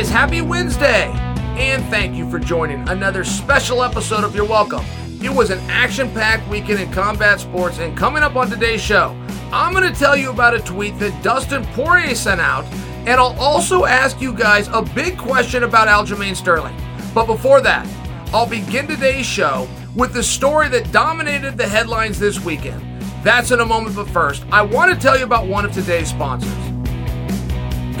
guys. Happy Wednesday. And thank you for joining another special episode of You're Welcome. It was an action packed weekend in combat sports, and coming up on today's show, I'm going to tell you about a tweet that Dustin Poirier sent out, and I'll also ask you guys a big question about Aljamain Sterling. But before that, I'll begin today's show with the story that dominated the headlines this weekend. That's in a moment, but first, I want to tell you about one of today's sponsors.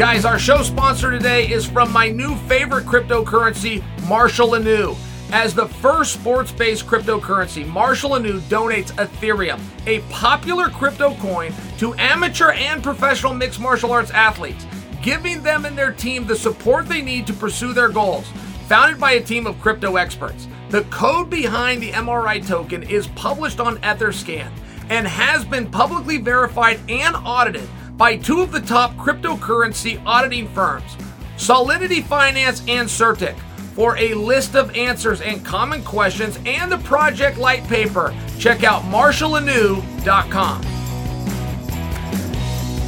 Guys, our show sponsor today is from my new favorite cryptocurrency, Marshall Inu. As the first sports based cryptocurrency, Marshall Inu donates Ethereum, a popular crypto coin, to amateur and professional mixed martial arts athletes, giving them and their team the support they need to pursue their goals. Founded by a team of crypto experts, the code behind the MRI token is published on Etherscan and has been publicly verified and audited by two of the top cryptocurrency auditing firms, Solidity Finance and CertiK. For a list of answers and common questions and the project light paper, check out marshallinu.com.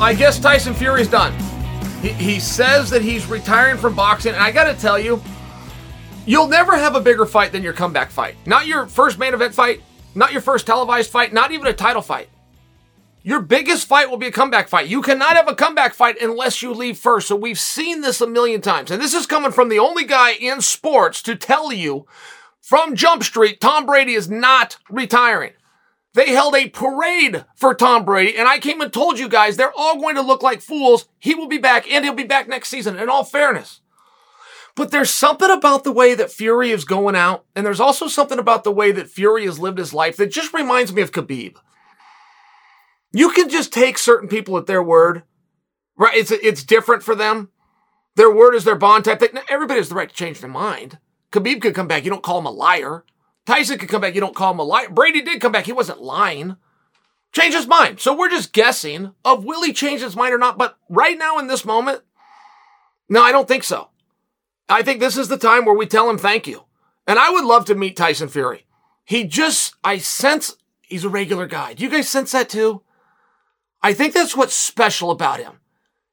I guess Tyson Fury's done. He, he says that he's retiring from boxing, and I gotta tell you, you'll never have a bigger fight than your comeback fight. Not your first main event fight, not your first televised fight, not even a title fight. Your biggest fight will be a comeback fight. You cannot have a comeback fight unless you leave first. So we've seen this a million times. And this is coming from the only guy in sports to tell you from Jump Street, Tom Brady is not retiring. They held a parade for Tom Brady, and I came and told you guys they're all going to look like fools. He will be back, and he'll be back next season, in all fairness. But there's something about the way that Fury is going out, and there's also something about the way that Fury has lived his life that just reminds me of Khabib. You can just take certain people at their word, right? It's it's different for them. Their word is their bond type thing. Everybody has the right to change their mind. Khabib could come back. You don't call him a liar. Tyson could come back. You don't call him a liar. Brady did come back. He wasn't lying. Change his mind. So we're just guessing of will he change his mind or not. But right now in this moment, no, I don't think so. I think this is the time where we tell him thank you. And I would love to meet Tyson Fury. He just, I sense he's a regular guy. Do you guys sense that too? I think that's what's special about him.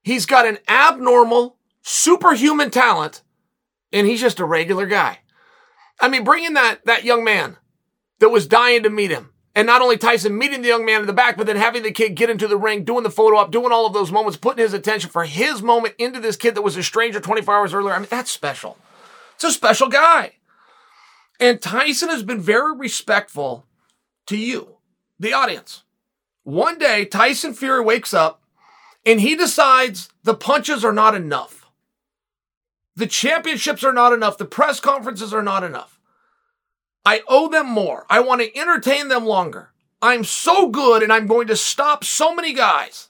He's got an abnormal, superhuman talent, and he's just a regular guy. I mean, bringing that, that young man that was dying to meet him, and not only Tyson meeting the young man in the back, but then having the kid get into the ring, doing the photo op, doing all of those moments, putting his attention for his moment into this kid that was a stranger 24 hours earlier. I mean, that's special. It's a special guy. And Tyson has been very respectful to you, the audience. One day, Tyson Fury wakes up and he decides the punches are not enough. The championships are not enough. The press conferences are not enough. I owe them more. I want to entertain them longer. I'm so good and I'm going to stop so many guys.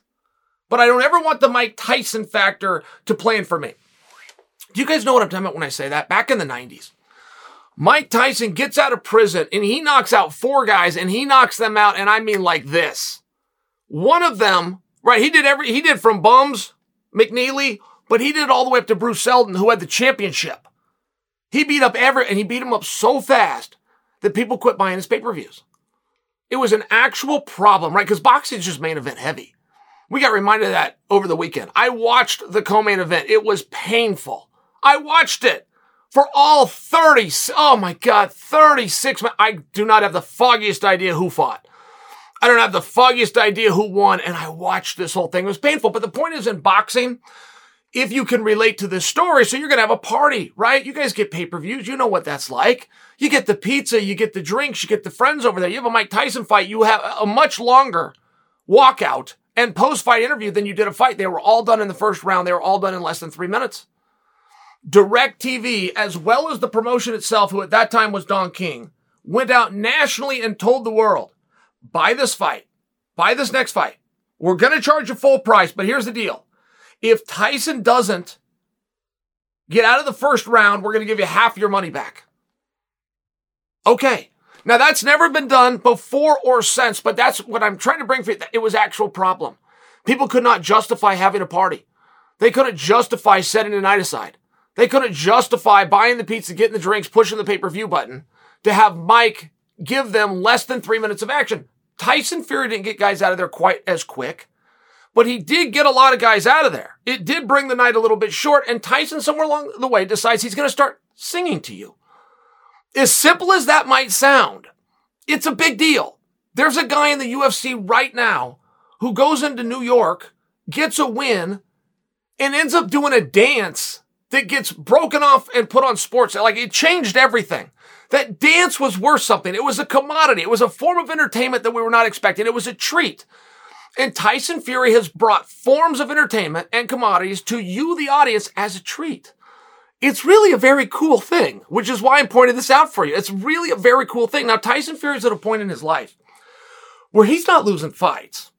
But I don't ever want the Mike Tyson factor to play in for me. Do you guys know what I'm talking about when I say that? Back in the 90s, Mike Tyson gets out of prison and he knocks out four guys and he knocks them out. And I mean like this. One of them, right? He did every, he did from Bums, McNeeley, but he did it all the way up to Bruce Seldon, who had the championship. He beat up Everett and he beat him up so fast that people quit buying his pay-per-views. It was an actual problem, right? Because boxing is just main event heavy. We got reminded of that over the weekend. I watched the co-main event. It was painful. I watched it for all 30. Oh my God, 36. I do not have the foggiest idea who fought. I don't have the foggiest idea who won. And I watched this whole thing. It was painful. But the point is in boxing, if you can relate to this story, so you're going to have a party, right? You guys get pay-per-views. You know what that's like. You get the pizza, you get the drinks, you get the friends over there. You have a Mike Tyson fight. You have a much longer walkout and post-fight interview than you did a fight. They were all done in the first round. They were all done in less than three minutes. Direct TV, as well as the promotion itself, who at that time was Don King, went out nationally and told the world, buy this fight, buy this next fight. We're going to charge you full price, but here's the deal. If Tyson doesn't get out of the first round, we're going to give you half your money back. Okay. Now that's never been done before or since, but that's what I'm trying to bring for you. It was actual problem. People could not justify having a party. They couldn't justify setting the night aside. They couldn't justify buying the pizza, getting the drinks, pushing the pay-per-view button to have Mike give them less than three minutes of action. Tyson Fury didn't get guys out of there quite as quick. but he did get a lot of guys out of there. It did bring the night a little bit short, and Tyson, somewhere along the way, decides he's going to start singing to you. As simple as that might sound, it's a big deal. There's a guy in the UFC right now who goes into New York, gets a win, and ends up doing a dance that gets broken off and put on sports. Like it changed everything. That dance was worth something. It was a commodity. It was a form of entertainment that we were not expecting. It was a treat. And Tyson Fury has brought forms of entertainment and commodities to you, the audience, as a treat. It's really a very cool thing, which is why I'm pointing this out for you. It's really a very cool thing. Now, Tyson Fury is at a point in his life where he's not losing fights.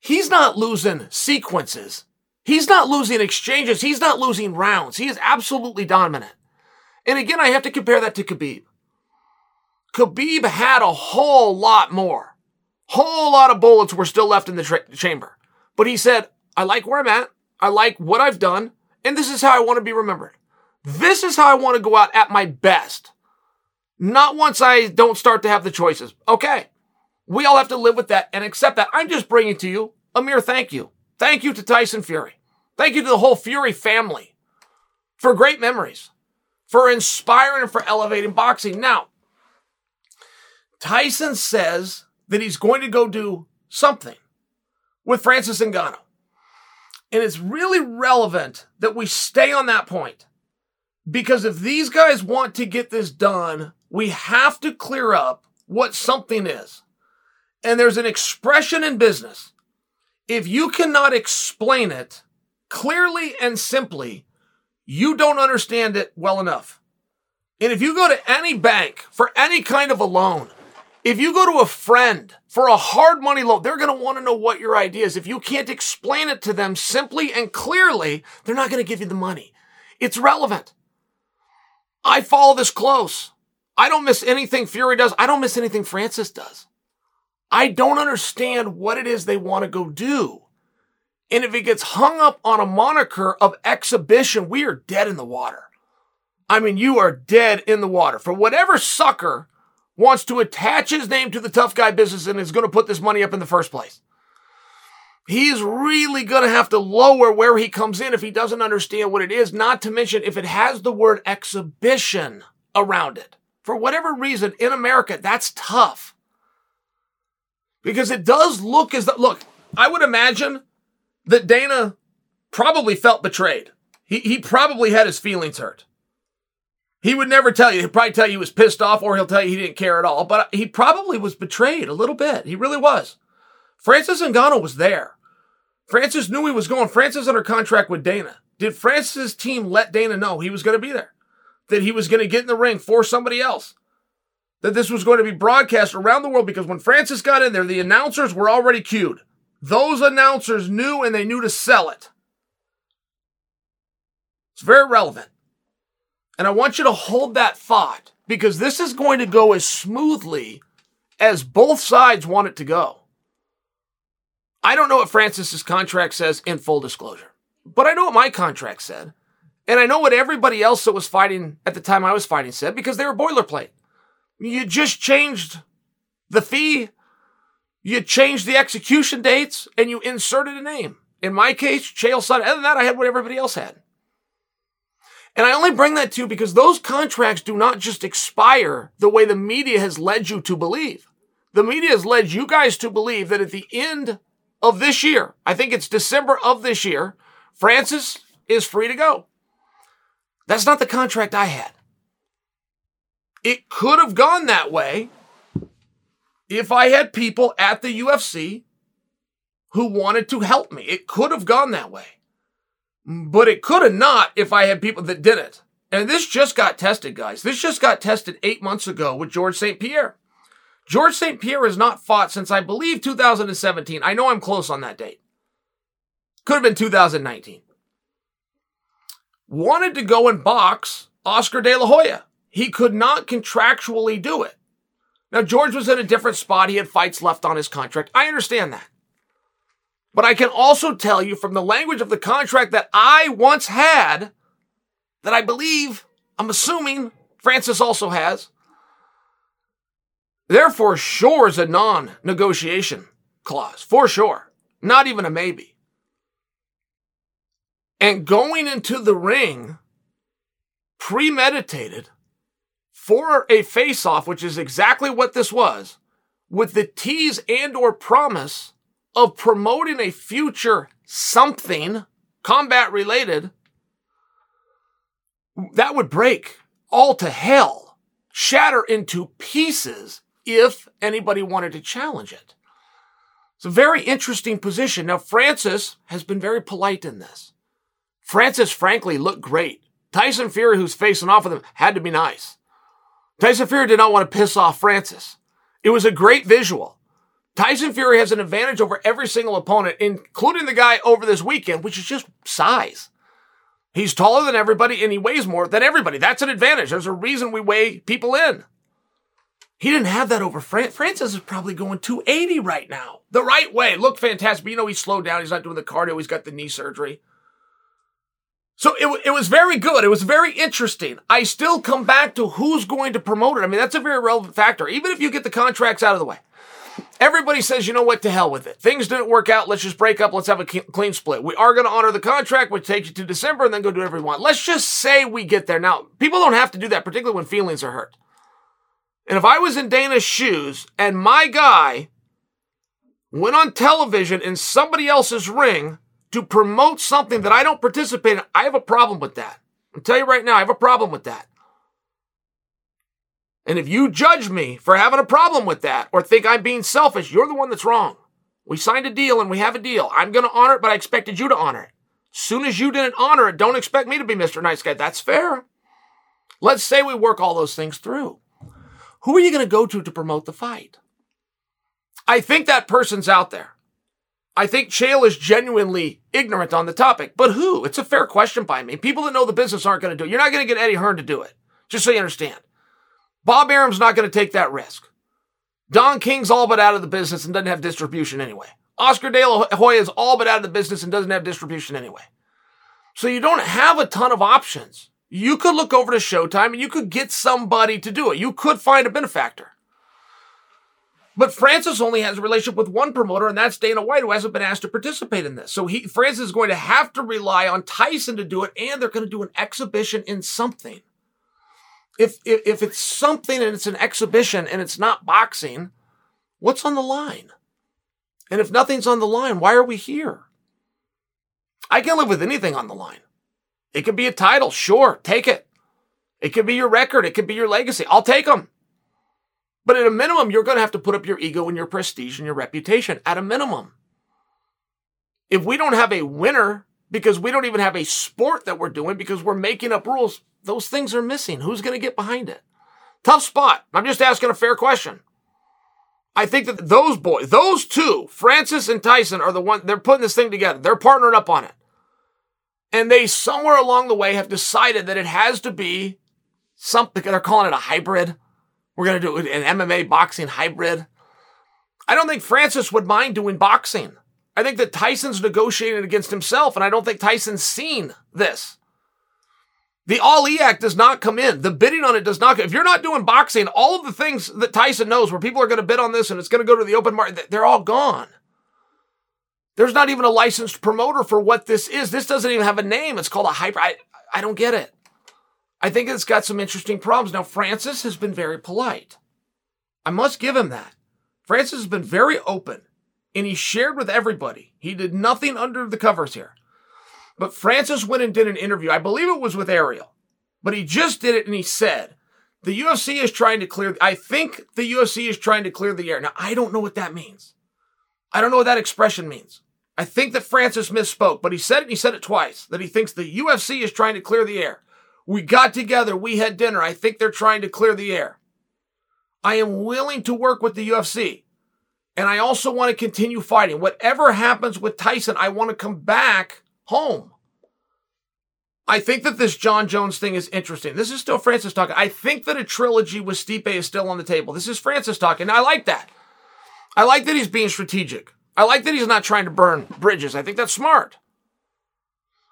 He's not losing sequences. He's not losing exchanges. He's not losing rounds. He is absolutely dominant. And again, I have to compare that to Khabib. Khabib had a whole lot more. Whole lot of bullets were still left in the tra- chamber. But he said, I like where I'm at. I like what I've done. And this is how I want to be remembered. This is how I want to go out at my best. Not once I don't start to have the choices. Okay. We all have to live with that and accept that. I'm just bringing to you a mere thank you. Thank you to Tyson Fury. Thank you to the whole Fury family for great memories, for inspiring and for elevating boxing. Now, Tyson says that he's going to go do something with Francis Ngannou. And it's really relevant that we stay on that point because if these guys want to get this done, we have to clear up what something is. And there's an expression in business. If you cannot explain it clearly and simply, you don't understand it well enough. And if you go to any bank for any kind of a loan, if you go to a friend for a hard money loan, they're going to want to know what your idea is. If you can't explain it to them simply and clearly, they're not going to give you the money. It's relevant. I follow this close. I don't miss anything Fury does. I don't miss anything Francis does. I don't understand what it is they want to go do. And if it gets hung up on a moniker of exhibition, we are dead in the water. I mean, you are dead in the water. For whatever sucker wants to attach his name to the tough guy business and is going to put this money up in the first place he's really going to have to lower where he comes in if he doesn't understand what it is, not to mention if it has the word exhibition around it. For whatever reason, in America, that's tough. Because it does look as though, look, I would imagine that Dana probably felt betrayed. He, he probably had his feelings hurt. He would never tell you. He'd probably tell you he was pissed off or he'll tell you he didn't care at all. But he probably was betrayed a little bit. He really was. Francis Ngannou was there. Francis knew he was going. Francis under contract with Dana. Did Francis' team let Dana know he was going to be there? That he was going to get in the ring for somebody else? That this was going to be broadcast around the world? Because when Francis got in there, the announcers were already cued. Those announcers knew and they knew to sell it. It's very relevant. And I want you to hold that thought because this is going to go as smoothly as both sides want it to go. I don't know what Francis's contract says in full disclosure, but I know what my contract said. And I know what everybody else that was fighting at the time I was fighting said because they were boilerplate. You just changed the fee, you changed the execution dates, and you inserted a name. In my case, Chael Sonnen. Other than that, I had what everybody else had. And I only bring that to you because those contracts do not just expire the way the media has led you to believe. The media has led you guys to believe that at the end of this year. I think it's December of this year. Francis is free to go. That's not the contract I had. It could have gone that way if I had people at the UFC who wanted to help me. It could have gone that way. But it could have not if I had people that didn't. And this just got tested, guys. This just got tested eight months ago with George St. Pierre. George St. Pierre has not fought since I believe 2017. I know I'm close on that date. Could have been 2019. Wanted to go and box Oscar De La Hoya. He could not contractually do it. Now, George was in a different spot. He had fights left on his contract. I understand that. But I can also tell you from the language of the contract that I once had, that I believe, I'm assuming Francis also has, Therefore, sure is a non negotiation clause, for sure. Not even a maybe. and going into the ring premeditated for a face-off, which is exactly what this was, with the tease and or promise of promoting a future something combat related, that would break all to hell, shatter into pieces if anybody wanted to challenge it. It's a very interesting position. Now, Francis has been very polite in this. Francis, frankly, looked great. Tyson Fury, who's facing off with him, had to be nice. Tyson Fury did not want to piss off Francis. It was a great visual. Tyson Fury has an advantage over every single opponent, including the guy over this weekend, which is just size. He's taller than everybody and he weighs more than everybody. That's an advantage. There's a reason we weigh people in. He didn't have that over Fran- Francis is probably going 280 right now. The right way. Looked fantastic. But you know, he's slowed down. He's not doing the cardio. He's got the knee surgery. So it, it was very good. It was very interesting. I still come back to who's going to promote it. I mean, that's a very relevant factor, even if you get the contracts out of the way. Everybody says, you know what, to hell with it. Things didn't work out. Let's just break up. Let's have a clean split. We are going to honor the contract, which takes you to December, and then go do whatever you want. Let's just say we get there. Now, people don't have to do that, particularly when feelings are hurt. And if I was in Dana's shoes and my guy went on television in somebody else's ring to promote something that I don't participate in, I have a problem with that. I'll tell you right now, I have a problem with that. And if you judge me for having a problem with that or think I'm being selfish, you're the one that's wrong. We signed a deal and we have a deal. I'm going to honor it, but I expected you to honor it. Soon as you didn't honor it, don't expect me to be Mr. Nice Guy. That's fair. Let's say we work all those things through. Who are you going to go to to promote the fight? I think that person's out there. I think Chael is genuinely ignorant on the topic, but who? It's a fair question by me. People that know the business aren't going to do it. You're not going to get Eddie Hearn to do it, just so you understand. Bob Arum's not going to take that risk. Don King's all but out of the business and doesn't have distribution anyway. Oscar De La Hoya is all but out of the business and doesn't have distribution anyway. So you don't have a ton of options. You could look over to Showtime and you could get somebody to do it. You could find a benefactor. But Francis only has a relationship with one promoter, and that's Dana White, who hasn't been asked to participate in this. So he, Francis is going to have to rely on Tyson to do it, and they're going to do an exhibition in something if, if, if it's something and it's an exhibition and it's not boxing, what's on the line? And if nothing's on the line, why are we here? I can live with anything on the line. It could be a title, sure, take it. It could be your record, it could be your legacy. I'll take them. But at a minimum, you're going to have to put up your ego and your prestige and your reputation at a minimum. If we don't have a winner because we don't even have a sport that we're doing because we're making up rules, those things are missing. Who's going to get behind it? Tough spot. I'm just asking a fair question. I think that those boys, those two, Francis and Tyson, are the one, they're putting this thing together. They're partnering up on it. And they somewhere along the way have decided that it has to be something, they're calling it a hybrid. We're going to do an MMA boxing hybrid. I don't think Francis would mind doing boxing. I think that Tyson's negotiating against himself, and I don't think Tyson's seen this. The Ali Act does not come in. The bidding on it does not. If you're not doing boxing, all of the things that Tyson knows where people are going to bid on this and it's going to go to the open market, they're all gone. There's not even a licensed promoter for what this is. This doesn't even have a name. It's called a hyper. I, I don't get it. I think it's got some interesting problems. Now, Francis has been very polite. I must give him that. Francis has been very open and he shared with everybody. He did nothing under the covers here. But Francis went and did an interview. I believe it was with Ariel, but he just did it and he said, the UFC is trying to clear, I think the UFC is trying to clear the air. Now, I don't know what that means. I don't know what that expression means. I think that Francis misspoke, but he said it and he said it twice that he thinks the UFC is trying to clear the air. We got together, we had dinner. I think they're trying to clear the air. I am willing to work with the UFC. And I also want to continue fighting. Whatever happens with Tyson, I want to come back home. I think that this Jon Jones thing is interesting. This is still Francis talking. I think that a trilogy with Stipe is still on the table. This is Francis talking. I like that. I like that he's being strategic. I like that he's not trying to burn bridges. I think that's smart.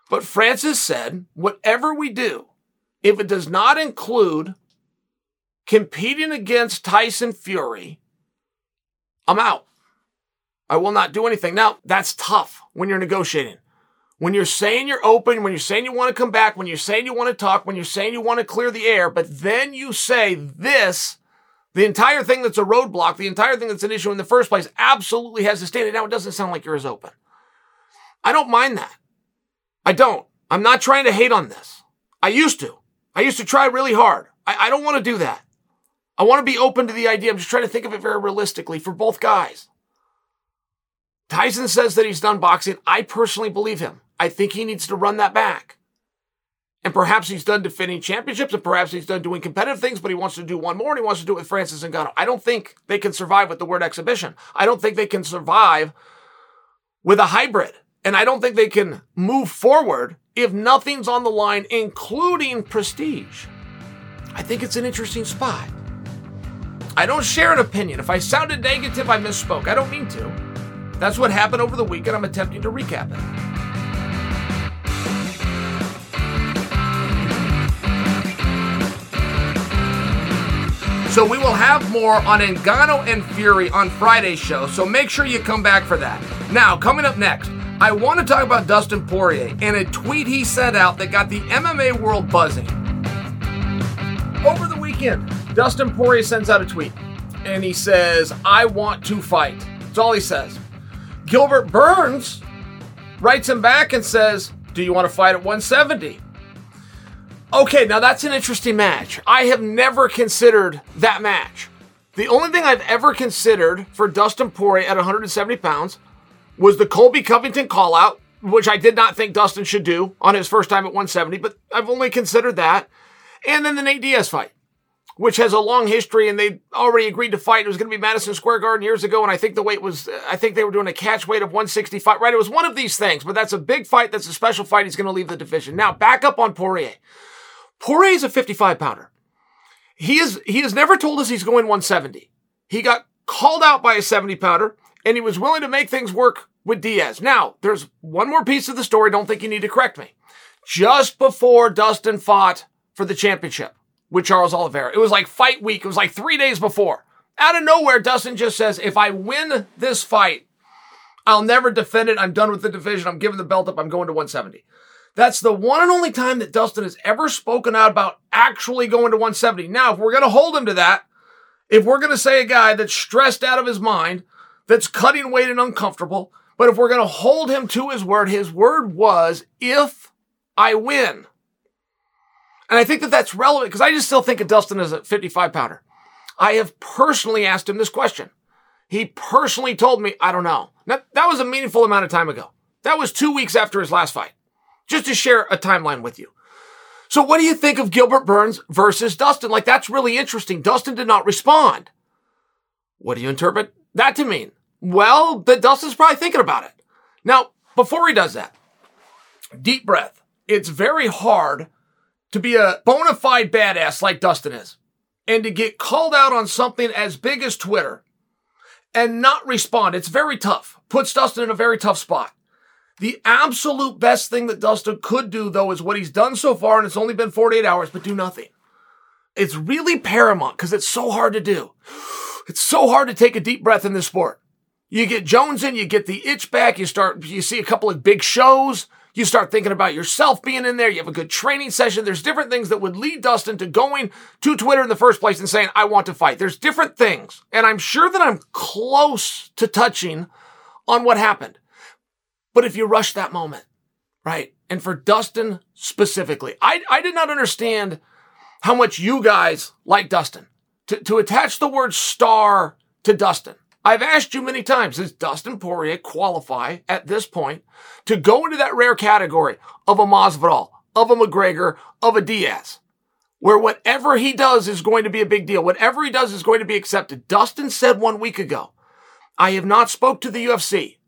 But Francis said, whatever we do, if it does not include competing against Tyson Fury, I'm out. I will not do anything. Now, that's tough when you're negotiating. When you're saying you're open, when you're saying you want to come back, when you're saying you want to talk, when you're saying you want to clear the air, but then you say this, the entire thing that's a roadblock, the entire thing that's an issue in the first place absolutely has to stand. Now it doesn't sound like you're as open. I don't mind that. I don't. I'm not trying to hate on this. I used to. I used to try really hard. I, I don't want to do that. I want to be open to the idea. I'm just trying to think of it very realistically for both guys. Tyson says that he's done boxing. I personally believe him. I think he needs to run that back. And perhaps he's done defending championships and perhaps he's done doing competitive things, but he wants to do one more and he wants to do it with Francis and Ngannou. I don't think they can survive with the word exhibition. I don't think they can survive with a hybrid. And I don't think they can move forward if nothing's on the line, including prestige. I think it's an interesting spot. I don't share an opinion. If I sounded negative, I misspoke. I don't mean to. That's what happened over the weekend. I'm attempting to recap it. So we will have more on Ngannou and Fury on Friday's show, so make sure you come back for that. Now, coming up next, I want to talk about Dustin Poirier and a tweet he sent out that got the MMA world buzzing. Over the weekend, Dustin Poirier sends out a tweet and he says, I want to fight. That's all he says. Gilbert Burns writes him back and says, Do you want to fight at 170? Okay, now that's an interesting match. I have never considered that match. The only thing I've ever considered for Dustin Poirier at 170 pounds was the Colby Covington call out, which I did not think Dustin should do on his first time at 170, but I've only considered that. And then the Nate Diaz fight, which has a long history and they already agreed to fight. It was going to be Madison Square Garden years ago. And I think the weight was, I think they were doing a catch weight of 165, right? It was one of these things, but that's a big fight. That's a special fight. He's going to leave the division. Now back up on Poirier. Poirier is a 55 pounder. He is, he has never told us he's going 170. He got called out by a 70 pounder and he was willing to make things work with Diaz. Now, there's one more piece of the story. Don't think you need to correct me. Just before Dustin fought for the championship with Charles Oliveira, it was like fight week. It was like three days before. Out of nowhere, Dustin just says, if I win this fight, I'll never defend it. I'm done with the division. I'm giving the belt up. I'm going to 170. That's the one and only time that Dustin has ever spoken out about actually going to 170. Now, if we're going to hold him to that, if we're going to say a guy that's stressed out of his mind, that's cutting weight and uncomfortable, but if we're going to hold him to his word, his word was, if I win. And I think that that's relevant because I just still think of Dustin as a 55 pounder. I have personally asked him this question. He personally told me, I don't know. Now, that was a meaningful amount of time ago. That was two weeks after his last fight just to share a timeline with you. So what do you think of Gilbert Burns versus Dustin? Like that's really interesting. Dustin did not respond. What do you interpret that to mean? Well, that Dustin's probably thinking about it. Now, before he does that, deep breath. It's very hard to be a bona fide badass like Dustin is and to get called out on something as big as Twitter and not respond. It's very tough. Puts Dustin in a very tough spot. The absolute best thing that Dustin could do, though, is what he's done so far, and it's only been 48 hours, but do nothing. It's really paramount because it's so hard to do. It's so hard to take a deep breath in this sport. You get Jones in, you get the itch back, you start, you see a couple of big shows, you start thinking about yourself being in there, you have a good training session. There's different things that would lead Dustin to going to Twitter in the first place and saying, I want to fight. There's different things. And I'm sure that I'm close to touching on what happened. But if you rush that moment, right? And for Dustin specifically, I, I did not understand how much you guys like Dustin. To, to attach the word star to Dustin. I've asked you many times, does Dustin Poirier qualify at this point to go into that rare category of a Masvidal, of a McGregor, of a Diaz? Where whatever he does is going to be a big deal. Whatever he does is going to be accepted. Dustin said one week ago, I have not spoke to the UFC.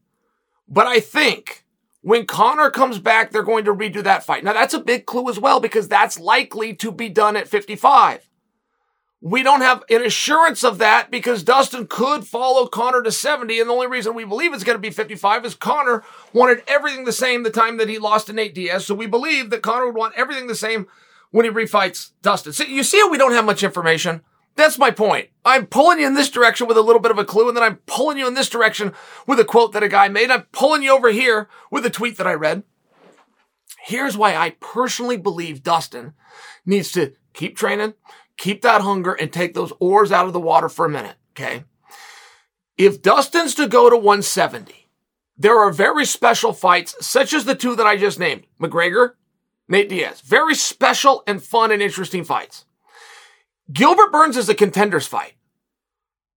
But I think when Conor comes back, they're going to redo that fight. Now that's a big clue as well because that's likely to be done at 55. We don't have an assurance of that because Dustin could follow Conor to 70. And the only reason we believe it's going to be 55 is Conor wanted everything the same the time that he lost to Nate Diaz. So we believe that Conor would want everything the same when he refights Dustin. So you see how we don't have much information? That's my point. I'm pulling you in this direction with a little bit of a clue, and then I'm pulling you in this direction with a quote that a guy made. I'm pulling you over here with a tweet that I read. Here's why I personally believe Dustin needs to keep training, keep that hunger, and take those oars out of the water for a minute. Okay. If Dustin's to go to 170, there are very special fights, such as the two that I just named McGregor, Nate Diaz. Very special and fun and interesting fights. Gilbert Burns is a contender's fight.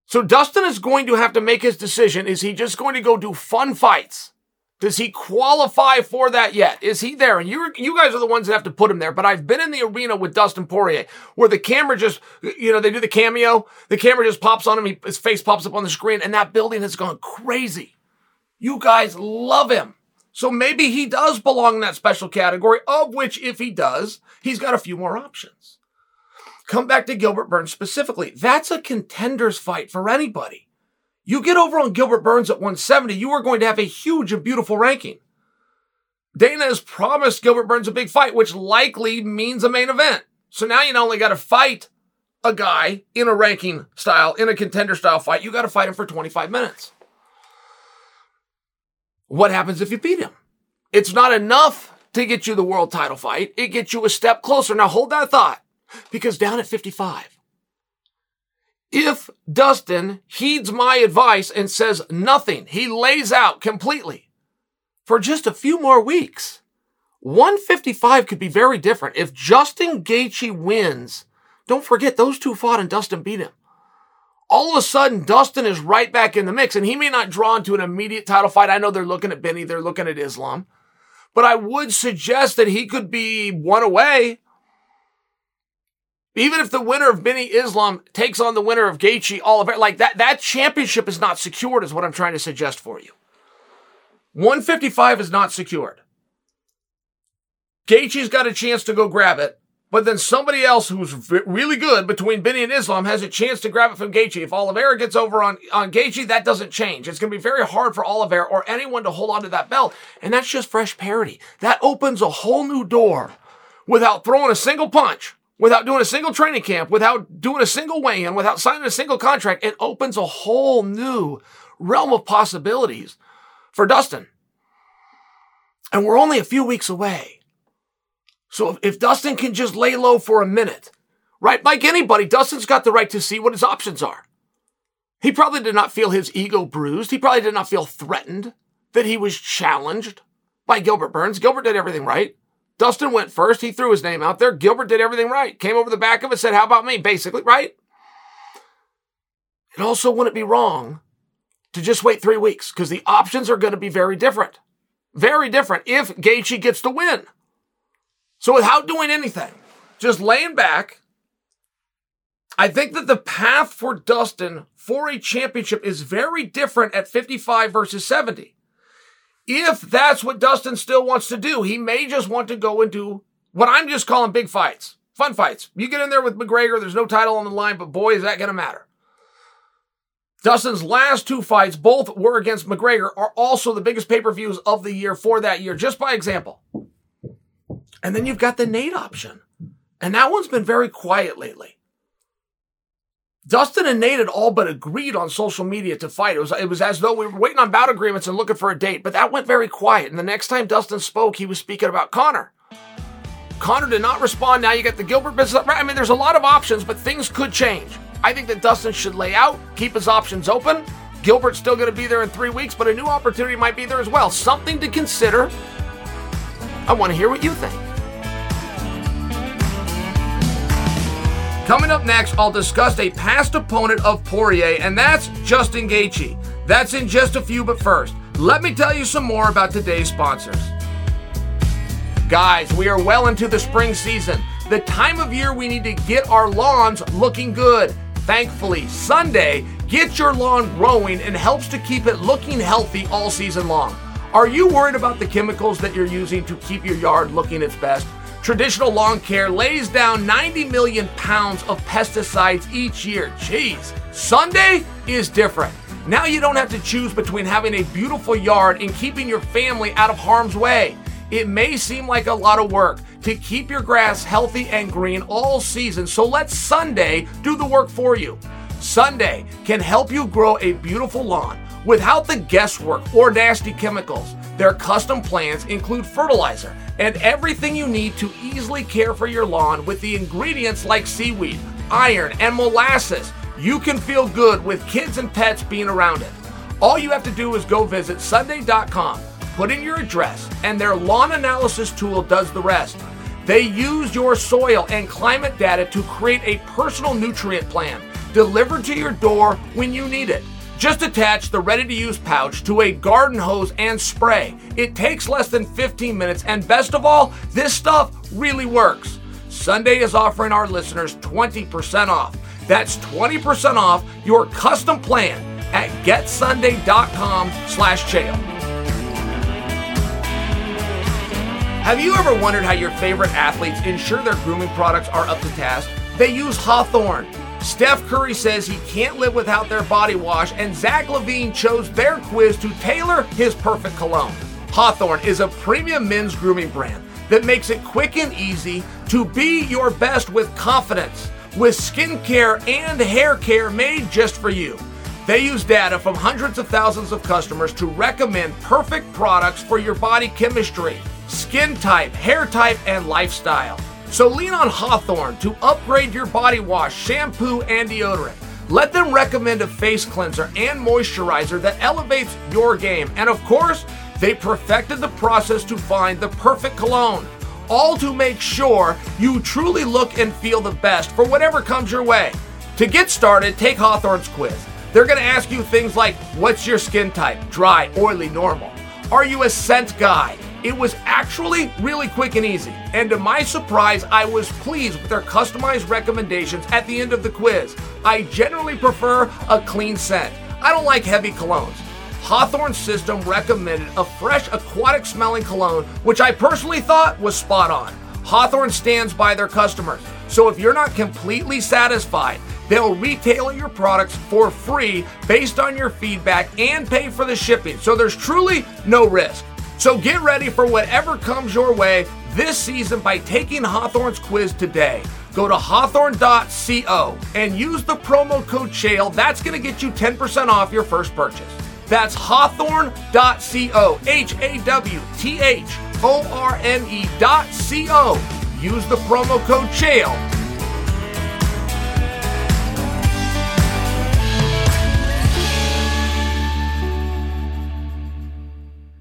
So Dustin is going to have to make his decision. Is he just going to go do fun fights? Does he qualify for that yet? Is he there? And you you guys are the ones that have to put him there. But I've been in the arena with Dustin Poirier where the camera just, you know, they do the cameo. The camera just pops on him. He, his face pops up on the screen and that building has gone crazy. You guys love him. So maybe he does belong in that special category of which if he does, he's got a few more options. Come back to Gilbert Burns specifically. That's a contender's fight for anybody. You get over on Gilbert Burns at 170, you are going to have a huge and beautiful ranking. Dana has promised Gilbert Burns a big fight, which likely means a main event. So now you not only got to fight a guy in a ranking style, in a contender style fight, you got to fight him for 25 minutes. What happens if you beat him? It's not enough to get you the world title fight. It gets you a step closer. Now hold that thought because down at 55, if Dustin heeds my advice and says nothing, he lays out completely for just a few more weeks. 155 could be very different. If Justin Gaethje wins, don't forget those two fought and Dustin beat him. All of a sudden, Dustin is right back in the mix and he may not draw into an immediate title fight. I know they're looking at Benny, they're looking at Islam, but I would suggest that he could be one away even if the winner of Benny Islam takes on the winner of Gaethje Oliver, like that, that championship is not secured, is what I'm trying to suggest for you. 155 is not secured. Gaethje's got a chance to go grab it, but then somebody else who's really good between Benny and Islam has a chance to grab it from Gaethje. If Oliveira gets over on, on Gaethje, that doesn't change. It's going to be very hard for Oliveira or anyone to hold on to that belt. And that's just fresh parity. That opens a whole new door without throwing a single punch without doing a single training camp, without doing a single weigh-in, without signing a single contract, it opens a whole new realm of possibilities for Dustin. And we're only a few weeks away. So if, if Dustin can just lay low for a minute, right? Like anybody, Dustin's got the right to see what his options are. He probably did not feel his ego bruised. He probably did not feel threatened that he was challenged by Gilbert Burns. Gilbert did everything right. Dustin went first. He threw his name out there. Gilbert did everything right. Came over the back of it, said, How about me? Basically, right? It also wouldn't be wrong to just wait three weeks because the options are going to be very different. Very different if Gaethje gets the win. So without doing anything, just laying back, I think that the path for Dustin for a championship is very different at 55 versus 70. If that's what Dustin still wants to do, he may just want to go do what I'm just calling big fights, fun fights. You get in there with McGregor, there's no title on the line, but boy, is that going to matter. Dustin's last two fights, both were against McGregor, are also the biggest pay per views of the year for that year, just by example. And then you've got the Nate option. And that one's been very quiet lately. Dustin and Nate had all but agreed on social media to fight. It was, it was as though we were waiting on bout agreements and looking for a date, but that went very quiet. And the next time Dustin spoke, he was speaking about Conor. Conor did not respond. Now you get the Gilbert business. I mean, there's a lot of options, but things could change. I think that Dustin should lay out, keep his options open. Gilbert's still going to be there in three weeks, but a new opportunity might be there as well. Something to consider. I want to hear what you think. Coming up next, I'll discuss a past opponent of Poirier, and that's Justin Gaethje. That's in just a few, but first, let me tell you some more about today's sponsors. Guys, we are well into the spring season, the time of year we need to get our lawns looking good. Thankfully, Sunday gets your lawn growing and helps to keep it looking healthy all season long. Are you worried about the chemicals that you're using to keep your yard looking its best? Traditional lawn care lays down 90 million pounds of pesticides each year. Jeez. Sunday is different. Now you don't have to choose between having a beautiful yard and keeping your family out of harm's way. It may seem like a lot of work to keep your grass healthy and green all season, so let Sunday do the work for you. Sunday can help you grow a beautiful lawn without the guesswork or nasty chemicals. Their custom plans include fertilizer and everything you need to easily care for your lawn with the ingredients like seaweed, iron, and molasses. You can feel good with kids and pets being around it. All you have to do is go visit Sunday.com, put in your address, and their lawn analysis tool does the rest. They use your soil and climate data to create a personal nutrient plan delivered to your door when you need it. Just attach the ready to use pouch to a garden hose and spray. It takes less than 15 minutes, and best of all, this stuff really works. Sunday is offering our listeners 20% off. That's 20% off your custom plan at getsunday.com slash chael. Have you ever wondered how your favorite athletes ensure their grooming products are up to task? They use Hawthorne. Steph Curry says he can't live without their body wash, and Zach LaVine chose their quiz to tailor his perfect cologne. Hawthorne is a premium men's grooming brand that makes it quick and easy to be your best with confidence, with skincare and hair care made just for you. They use data from hundreds of thousands of customers to recommend perfect products for your body chemistry, skin type, hair type, and lifestyle. So lean on Hawthorne to upgrade your body wash, shampoo, and deodorant. Let them recommend a face cleanser and moisturizer that elevates your game. And of course, they perfected the process to find the perfect cologne. All to make sure you truly look and feel the best for whatever comes your way. To get started, take Hawthorne's quiz. They're going to ask you things like what's your skin type? Dry, oily, normal. Are you a scent guy? It was actually really quick and easy. And to my surprise, I was pleased with their customized recommendations at the end of the quiz. I generally prefer a clean scent. I don't like heavy colognes. Hawthorne's system recommended a fresh aquatic smelling cologne, which I personally thought was spot on. Hawthorne stands by their customers. So if you're not completely satisfied, they'll retail your products for free based on your feedback and pay for the shipping. So there's truly no risk. So get ready for whatever comes your way this season by taking Hawthorne's quiz today. Go to hawthorne.co and use the promo code CHAEL. That's going to get you 10% off your first purchase. That's hawthorne.co, H A W T H O R N E.co. Use the promo code CHAEL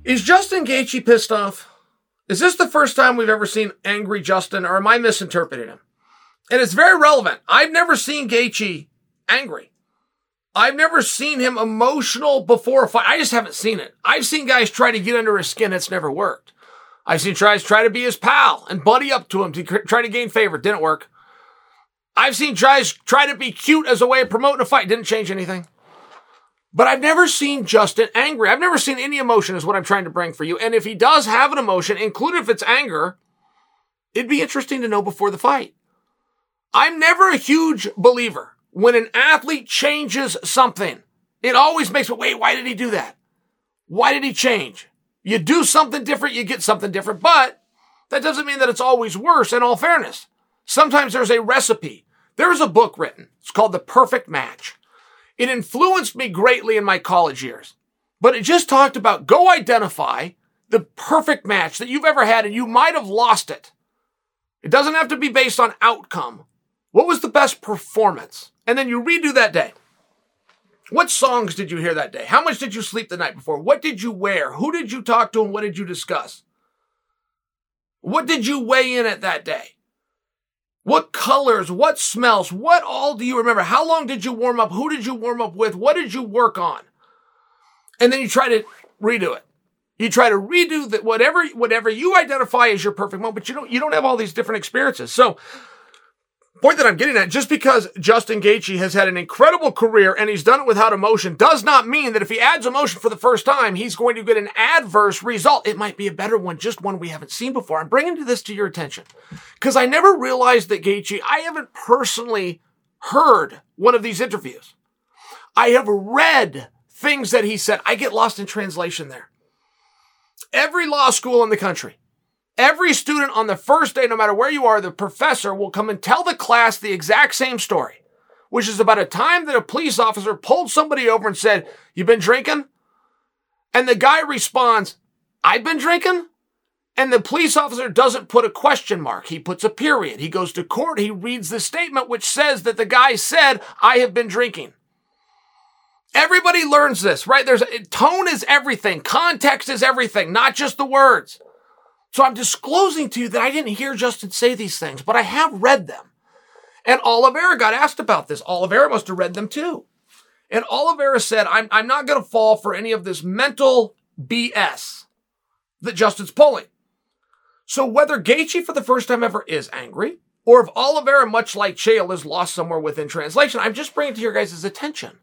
Is Justin Gaethje pissed off? Is this the first time we've ever seen angry Justin, or am I misinterpreting him? And it's very relevant. I've never seen Gaethje angry. I've never seen him emotional before a fight. I just haven't seen it. I've seen guys try to get under his skin. It's never worked. I've seen guys try to be his pal and buddy up to him to try to gain favor. Didn't work. I've seen guys try to be cute as a way of promoting a fight. Didn't change anything. But I've never seen Justin angry. I've never seen any emotion is what I'm trying to bring for you. And if he does have an emotion, including if it's anger, it'd be interesting to know before the fight. I'm never a huge believer when an athlete changes something. It always makes me, wait, why did he do that? Why did he change? You do something different, you get something different, but that doesn't mean that it's always worse in all fairness. Sometimes there's a recipe. There's a book written. It's called The Perfect Match. It influenced me greatly in my college years, but it just talked about go identify the perfect match that you've ever had and you might have lost it. It doesn't have to be based on outcome. What was the best performance? And then you redo that day. What songs did you hear that day? How much did you sleep the night before? What did you wear? Who did you talk to and what did you discuss? What did you weigh in at that day? What colors, what smells, what all do you remember? How long did you warm up? Who did you warm up with? What did you work on? And then you try to redo it. You try to redo that whatever whatever you identify as your perfect moment, but you don't you don't have all these different experiences. So point that I'm getting at, just because Justin Gaethje has had an incredible career and he's done it without emotion, does not mean that if he adds emotion for the first time, he's going to get an adverse result. It might be a better one, just one we haven't seen before. I'm bringing this to your attention because I never realized that Gaethje. I haven't personally heard one of these interviews. I have read things that he said. I get lost in translation there. Every law school in the country Every student on the first day, no matter where you are, the professor will come and tell the class the exact same story, which is about a time that a police officer pulled somebody over and said, You've been drinking? And the guy responds, I've been drinking? And the police officer doesn't put a question mark. He puts a period. He goes to court. He reads the statement, which says that the guy said, I have been drinking. Everybody learns this, right? There's tone is everything. Context is everything, not just the words. So I'm disclosing to you that I didn't hear Justin say these things, but I have read them. And Oliveira got asked about this. Oliveira must have read them too. And Oliveira said, I'm, I'm not going to fall for any of this mental BS that Justin's pulling. So whether Gaethje for the first time ever is angry, or if Oliveira, much like Chael, is lost somewhere within translation, I'm just bringing to your guys' attention.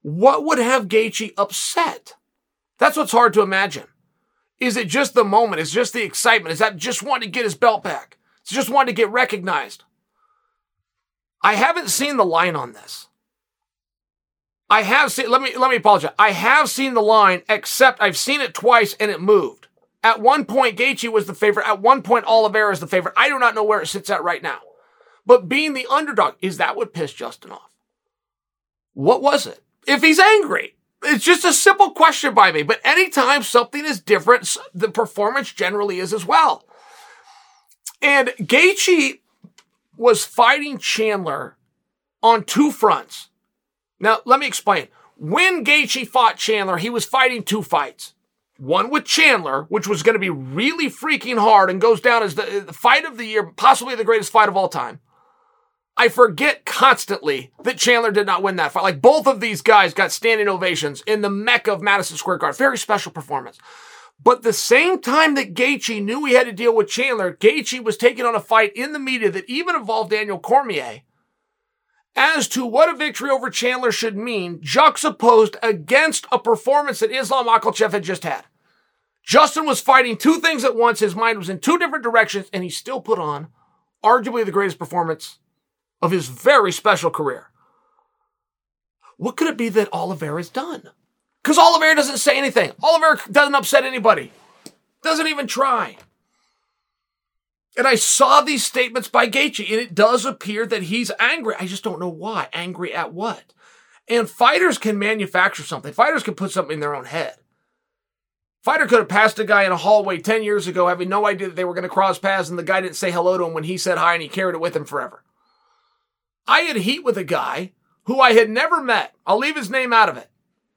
What would have Gaethje upset? That's what's hard to imagine. Is it just the moment? Is just the excitement? Is that just wanting to get his belt back? It's just wanting to get recognized. I haven't seen the line on this. I have seen, let me, let me apologize. I have seen the line, except I've seen it twice and it moved. At one point, Gaethje was the favorite. At one point, Oliveira is the favorite. I do not know where it sits at right now. But being the underdog, is that what pissed Justin off? What was it? If he's angry, it's just a simple question by me. But anytime something is different, the performance generally is as well. And Gaethje was fighting Chandler on two fronts. Now, let me explain. When Gaethje fought Chandler, he was fighting two fights. One with Chandler, which was going to be really freaking hard and goes down as the, the fight of the year, possibly the greatest fight of all time. I forget constantly that Chandler did not win that fight. Like both of these guys got standing ovations in the mecca of Madison Square Garden. Very special performance. But the same time that Gaethje knew he had to deal with Chandler, Gaethje was taking on a fight in the media that even involved Daniel Cormier as to what a victory over Chandler should mean, juxtaposed against a performance that Islam Makhachev had just had. Justin was fighting two things at once. His mind was in two different directions, and he still put on arguably the greatest performance of his very special career. What could it be that Oliveira's done? Because Oliveira doesn't say anything. Oliveira doesn't upset anybody. Doesn't even try. And I saw these statements by Gaethje, and it does appear that he's angry. I just don't know why. Angry at what? And fighters can manufacture something. Fighters can put something in their own head. Fighter could have passed a guy in a hallway 10 years ago having no idea that they were going to cross paths and the guy didn't say hello to him when he said hi and he carried it with him forever. I had heat with a guy who I had never met. I'll leave his name out of it.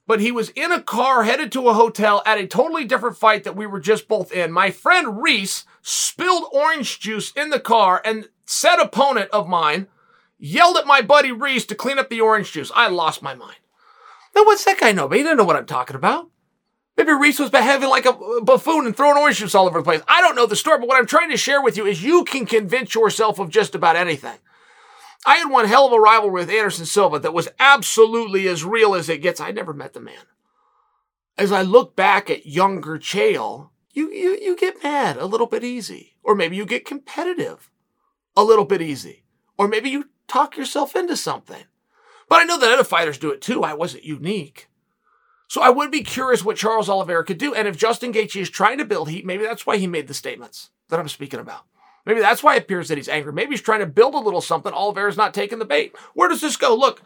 But he was in a car headed to a hotel at a totally different fight that we were just both in. My friend Reese spilled orange juice in the car and said opponent of mine yelled at my buddy Reese to clean up the orange juice. I lost my mind. Now, what's that guy know? But he didn't know what I'm talking about. Maybe Reese was behaving like a buffoon and throwing orange juice all over the place. I don't know the story, but what I'm trying to share with you is you can convince yourself of just about anything. I had one hell of a rivalry with Anderson Silva that was absolutely as real as it gets. I never met the man. As I look back at younger Chael, you, you, you get mad a little bit easy. Or maybe you get competitive a little bit easy. Or maybe you talk yourself into something. But I know that other fighters do it too. I wasn't unique. So I would be curious what Charles Oliveira could do. And if Justin Gaethje is trying to build heat, maybe that's why he made the statements that I'm speaking about. Maybe that's why it appears that he's angry. Maybe he's trying to build a little something. Oliveira's not taking the bait. Where does this go? Look,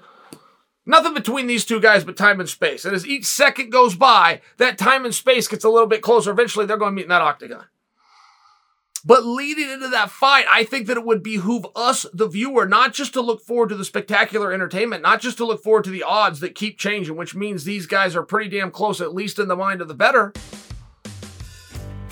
nothing between these two guys but time and space. And as each second goes by, that time and space gets a little bit closer. Eventually, they're going to meet in that octagon. But leading into that fight, I think that it would behoove us, the viewer, not just to look forward to the spectacular entertainment, not just to look forward to the odds that keep changing, which means these guys are pretty damn close, at least in the mind of the better.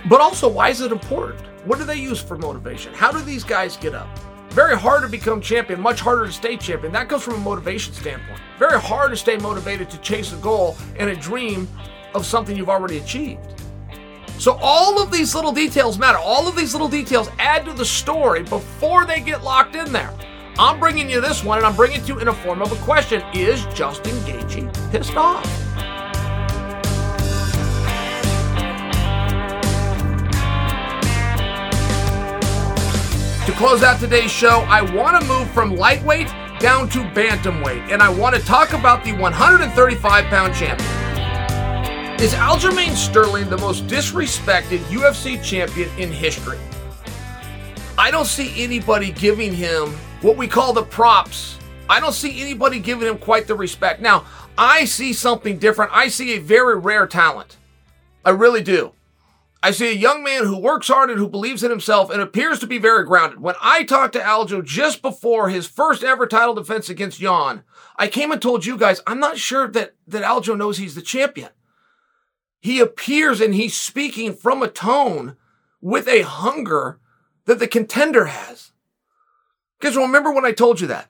But also, why is it important? What do they use for motivation? How do these guys get up? Very hard to become champion, much harder to stay champion. That comes from a motivation standpoint. Very hard to stay motivated to chase a goal and a dream of something you've already achieved. So all of these little details matter. All of these little details add to the story before they get locked in there. I'm bringing you this one, and I'm bringing it to you in a form of a question. Is Justin Gaethje pissed off? To close out today's show, I want to move from lightweight down to bantamweight, and I want to talk about the 135 pound champion. Is Aljamain Sterling the most disrespected UFC champion in history? I don't see anybody giving him what we call the props. I don't see anybody giving him quite the respect. Now, I see something different. I see a very rare talent. I really do. I see a young man who works hard and who believes in himself and appears to be very grounded. When I talked to Aljo just before his first ever title defense against Yan, I came and told you guys, I'm not sure that, that Aljo knows he's the champion. He appears and he's speaking from a tone with a hunger that the contender has. Because remember when I told you that?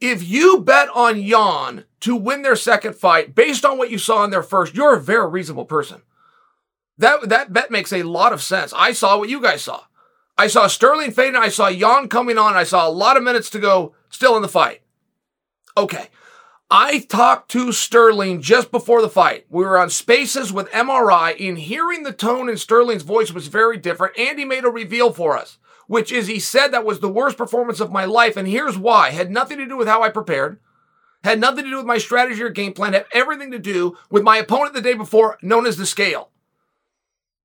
If you bet on Yan to win their second fight based on what you saw in their first, you're a very reasonable person. That, that bet makes a lot of sense. I saw what you guys saw. I saw Sterling fading. I saw Yan coming on. I saw a lot of minutes to go still in the fight. Okay. I talked to Sterling just before the fight. We were on spaces with MRI and hearing the tone in Sterling's voice was very different. And he made a reveal for us, which is he said that was the worst performance of my life. And here's why. Had nothing to do with how I prepared. Had nothing to do with my strategy or game plan. Had everything to do with my opponent the day before, known as the scale.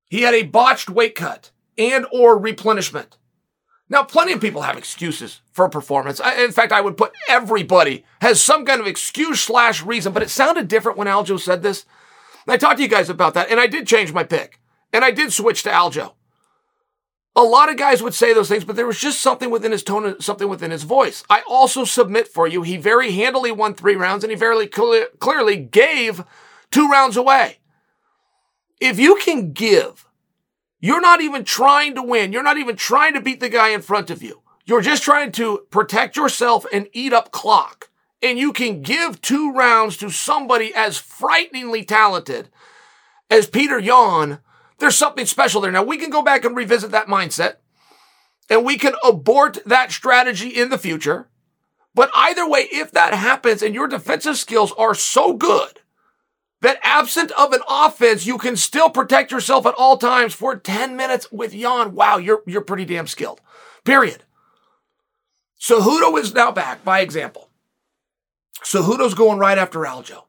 He had a botched weight cut and or replenishment. Now, plenty of people have excuses for performance. In fact, I would put everybody has some kind of excuse slash reason, but it sounded different when Aljo said this. And I talked to you guys about that, and I did change my pick, and I did switch to Aljo. A lot of guys would say those things, but there was just something within his tone, something within his voice. I also submit for you, he very handily won three rounds, and he very clear, clearly gave two rounds away. If you can give you're not even trying to win. You're not even trying to beat the guy in front of you. You're just trying to protect yourself and eat up clock. And you can give two rounds to somebody as frighteningly talented as Peter Yan. There's something special there. Now we can go back and revisit that mindset and we can abort that strategy in the future. But either way, if that happens and your defensive skills are so good that absent of an offense, you can still protect yourself at all times for 10 minutes with Yan. Wow, you're, you're pretty damn skilled. Period. Cejudo is now back, by example. Cejudo's going right after Aljo.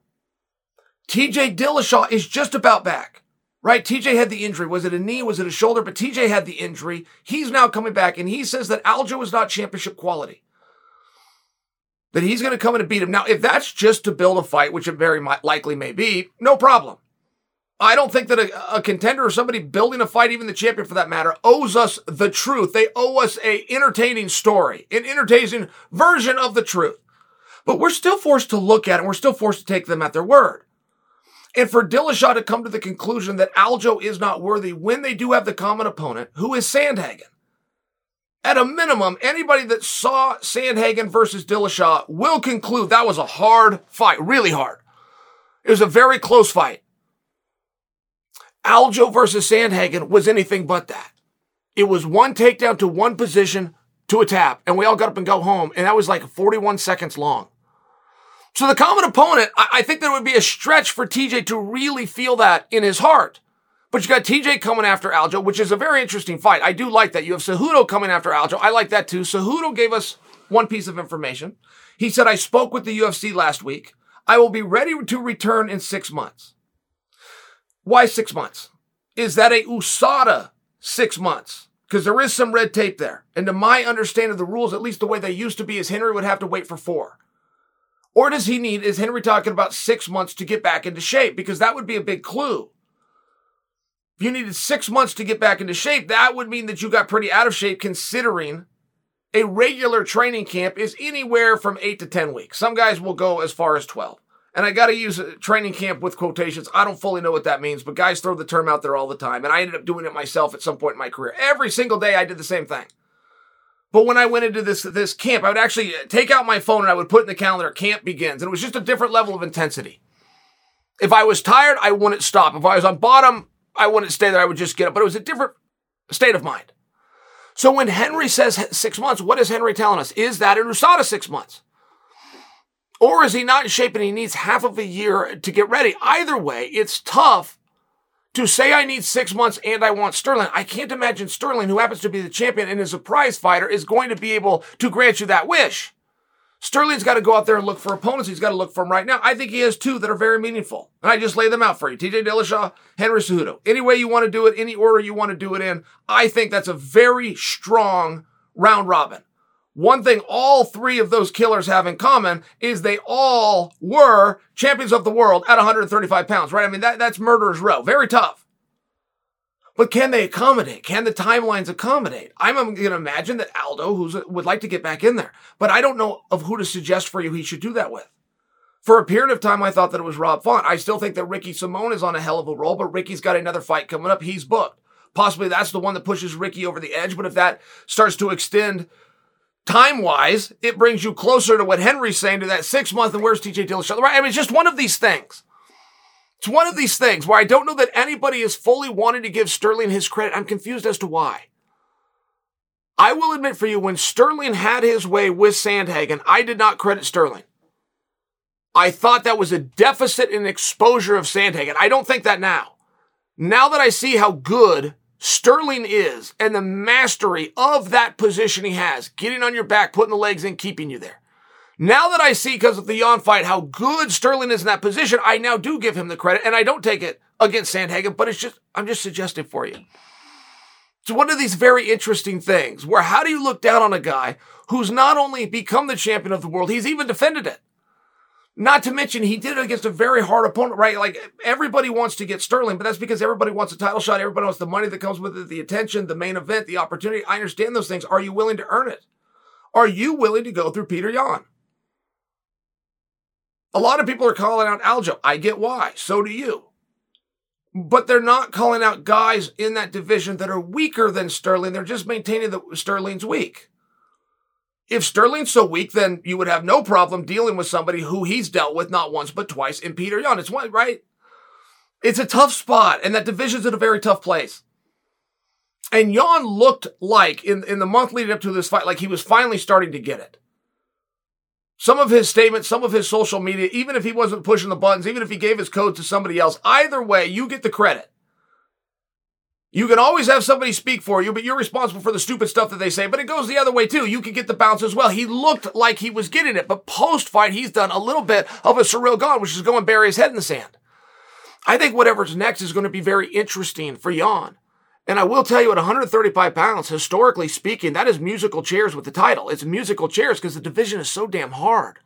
TJ Dillashaw is just about back, right? TJ had the injury. Was it a knee? Was it a shoulder? But TJ had the injury. He's now coming back and he says that Aljo is not championship quality that he's going to come in and beat him. Now, if that's just to build a fight, which it very likely may be, no problem. I don't think that a, a, contender or somebody building a fight, even the champion for that matter, owes us the truth. They owe us a entertaining story, an entertaining version of the truth. But we're still forced to look at it and we're still forced to take them at their word. And for Dillashaw to come to the conclusion that Aljo is not worthy when they do have the common opponent, who is Sandhagen. At a minimum, anybody that saw Sandhagen versus Dillashaw will conclude that was a hard fight, really hard. It was a very close fight. Aljo versus Sandhagen was anything but that. It was one takedown to one position to a tap, and we all got up and go home, and that was like 41 seconds long. So the common opponent, I think there would be a stretch for TJ to really feel that in his heart. But you got TJ coming after Aljo, which is a very interesting fight. I do like that. You have Cejudo coming after Aljo. I like that too. Cejudo gave us one piece of information. He said, I spoke with the UFC last week. I will be ready to return in six months. Why six months? Is that a USADA six months? Because there is some red tape there. And to my understanding of the rules, at least the way they used to be, is Henry would have to wait for four. Or does he need, is Henry talking about six months to get back into shape? Because that would be a big clue. If you needed six months to get back into shape, that would mean that you got pretty out of shape considering a regular training camp is anywhere from eight to 10 weeks. Some guys will go as far as 12. And I got to use training camp with quotations. I don't fully know what that means, but guys throw the term out there all the time. And I ended up doing it myself at some point in my career. Every single day I did the same thing. But when I went into this, this camp, I would actually uh, take out my phone and I would put in the calendar, camp begins. And it was just a different level of intensity. If I was tired, I wouldn't stop. If I was on bottom, I wouldn't stay there. I would just get up. But it was a different state of mind. So when Henry says six months, what is Henry telling us? Is that in USADA six months? Or is he not in shape and he needs half of a year to get ready? Either way, it's tough to say I need six months and I want Sterling. I can't imagine Sterling, who happens to be the champion and is a prize fighter, is going to be able to grant you that wish. Sterling's got to go out there and look for opponents. He's got to look for them right now. I think he has two that are very meaningful. And I just lay them out for you. TJ Dillashaw, Henry Cejudo. Any way you want to do it, any order you want to do it in, I think that's a very strong round robin. One thing all three of those killers have in common is they all were champions of the world at 135 pounds, right? I mean, that, that's murderer's row. Very tough. But can they accommodate? Can the timelines accommodate? I'm going to imagine that Aldo, who would like to get back in there, but I don't know of who to suggest for you he should do that with. For a period of time, I thought that it was Rob Font. I still think that Ricky Simon is on a hell of a roll, but Ricky's got another fight coming up. He's booked. Possibly that's the one that pushes Ricky over the edge, but if that starts to extend time wise, it brings you closer to what Henry's saying to that six month and where's TJ Dillashaw? Right? I mean, it's just one of these things. It's one of these things where I don't know that anybody is fully wanting to give Sterling his credit. I'm confused as to why. I will admit for you, when Sterling had his way with Sandhagen, I did not credit Sterling. I thought that was a deficit in exposure of Sandhagen. I don't think that now. Now that I see how good Sterling is and the mastery of that position he has, getting on your back, putting the legs in, keeping you there. Now that I see, because of the Yan fight, how good Sterling is in that position, I now do give him the credit, and I don't take it against Sandhagen, but it's just, I'm just suggesting for you. It's one of these very interesting things where how do you look down on a guy who's not only become the champion of the world, he's even defended it. Not to mention, he did it against a very hard opponent, right? Like everybody wants to get Sterling, but that's because everybody wants a title shot. Everybody wants the money that comes with it, the attention, the main event, the opportunity. I understand those things. Are you willing to earn it? Are you willing to go through Peter Yan? A lot of people are calling out Aljo. I get why. So do you. But they're not calling out guys in that division that are weaker than Sterling. They're just maintaining that Sterling's weak. If Sterling's so weak, then you would have no problem dealing with somebody who he's dealt with not once but twice in Peter Yan. It's one, right? It's a tough spot, and that division's in a very tough place. And Yan looked like in, in the month leading up to this fight, like he was finally starting to get it some of his statements, some of his social media, even if he wasn't pushing the buttons, even if he gave his code to somebody else, either way, you get the credit. You can always have somebody speak for you, but you're responsible for the stupid stuff that they say. But it goes the other way too. You can get the bounce as well. He looked like he was getting it, but post fight, he's done a little bit of a Ciryl Gane, which is going bury his head in the sand. I think whatever's next is going to be very interesting for Yan. And I will tell you, at 135 pounds, historically speaking, that is musical chairs with the title. It's musical chairs because the division is so damn hard.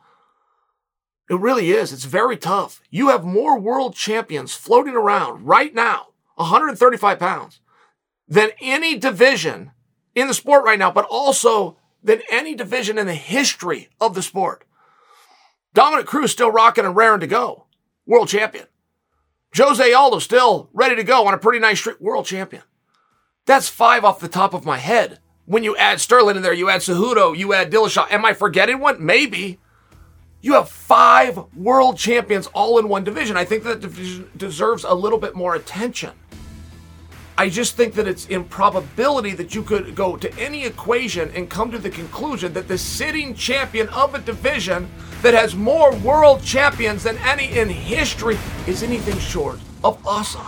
It really is. It's very tough. You have more world champions floating around right now, 135 pounds, than any division in the sport right now, but also than any division in the history of the sport. Dominick Cruz still rocking and raring to go, world champion. Jose Aldo still ready to go on a pretty nice streak, world champion. That's five off the top of my head. When you add Sterling in there, you add Cejudo, you add Dillashaw. Am I forgetting one? Maybe. You have five world champions all in one division. I think that division deserves a little bit more attention. I just think that it's improbability that you could go to any equation and come to the conclusion that the sitting champion of a division that has more world champions than any in history is anything short of awesome.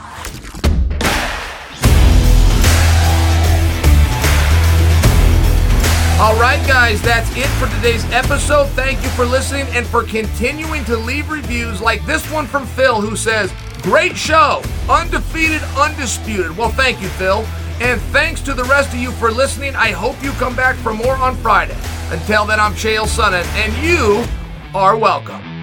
All right, guys, that's it for today's episode. Thank you for listening and for continuing to leave reviews like this one from Phil, who says, Great show, undefeated, undisputed. Well, thank you, Phil. And thanks to the rest of you for listening. I hope you come back for more on Friday. Until then, I'm Chael Sonnen, and you are welcome.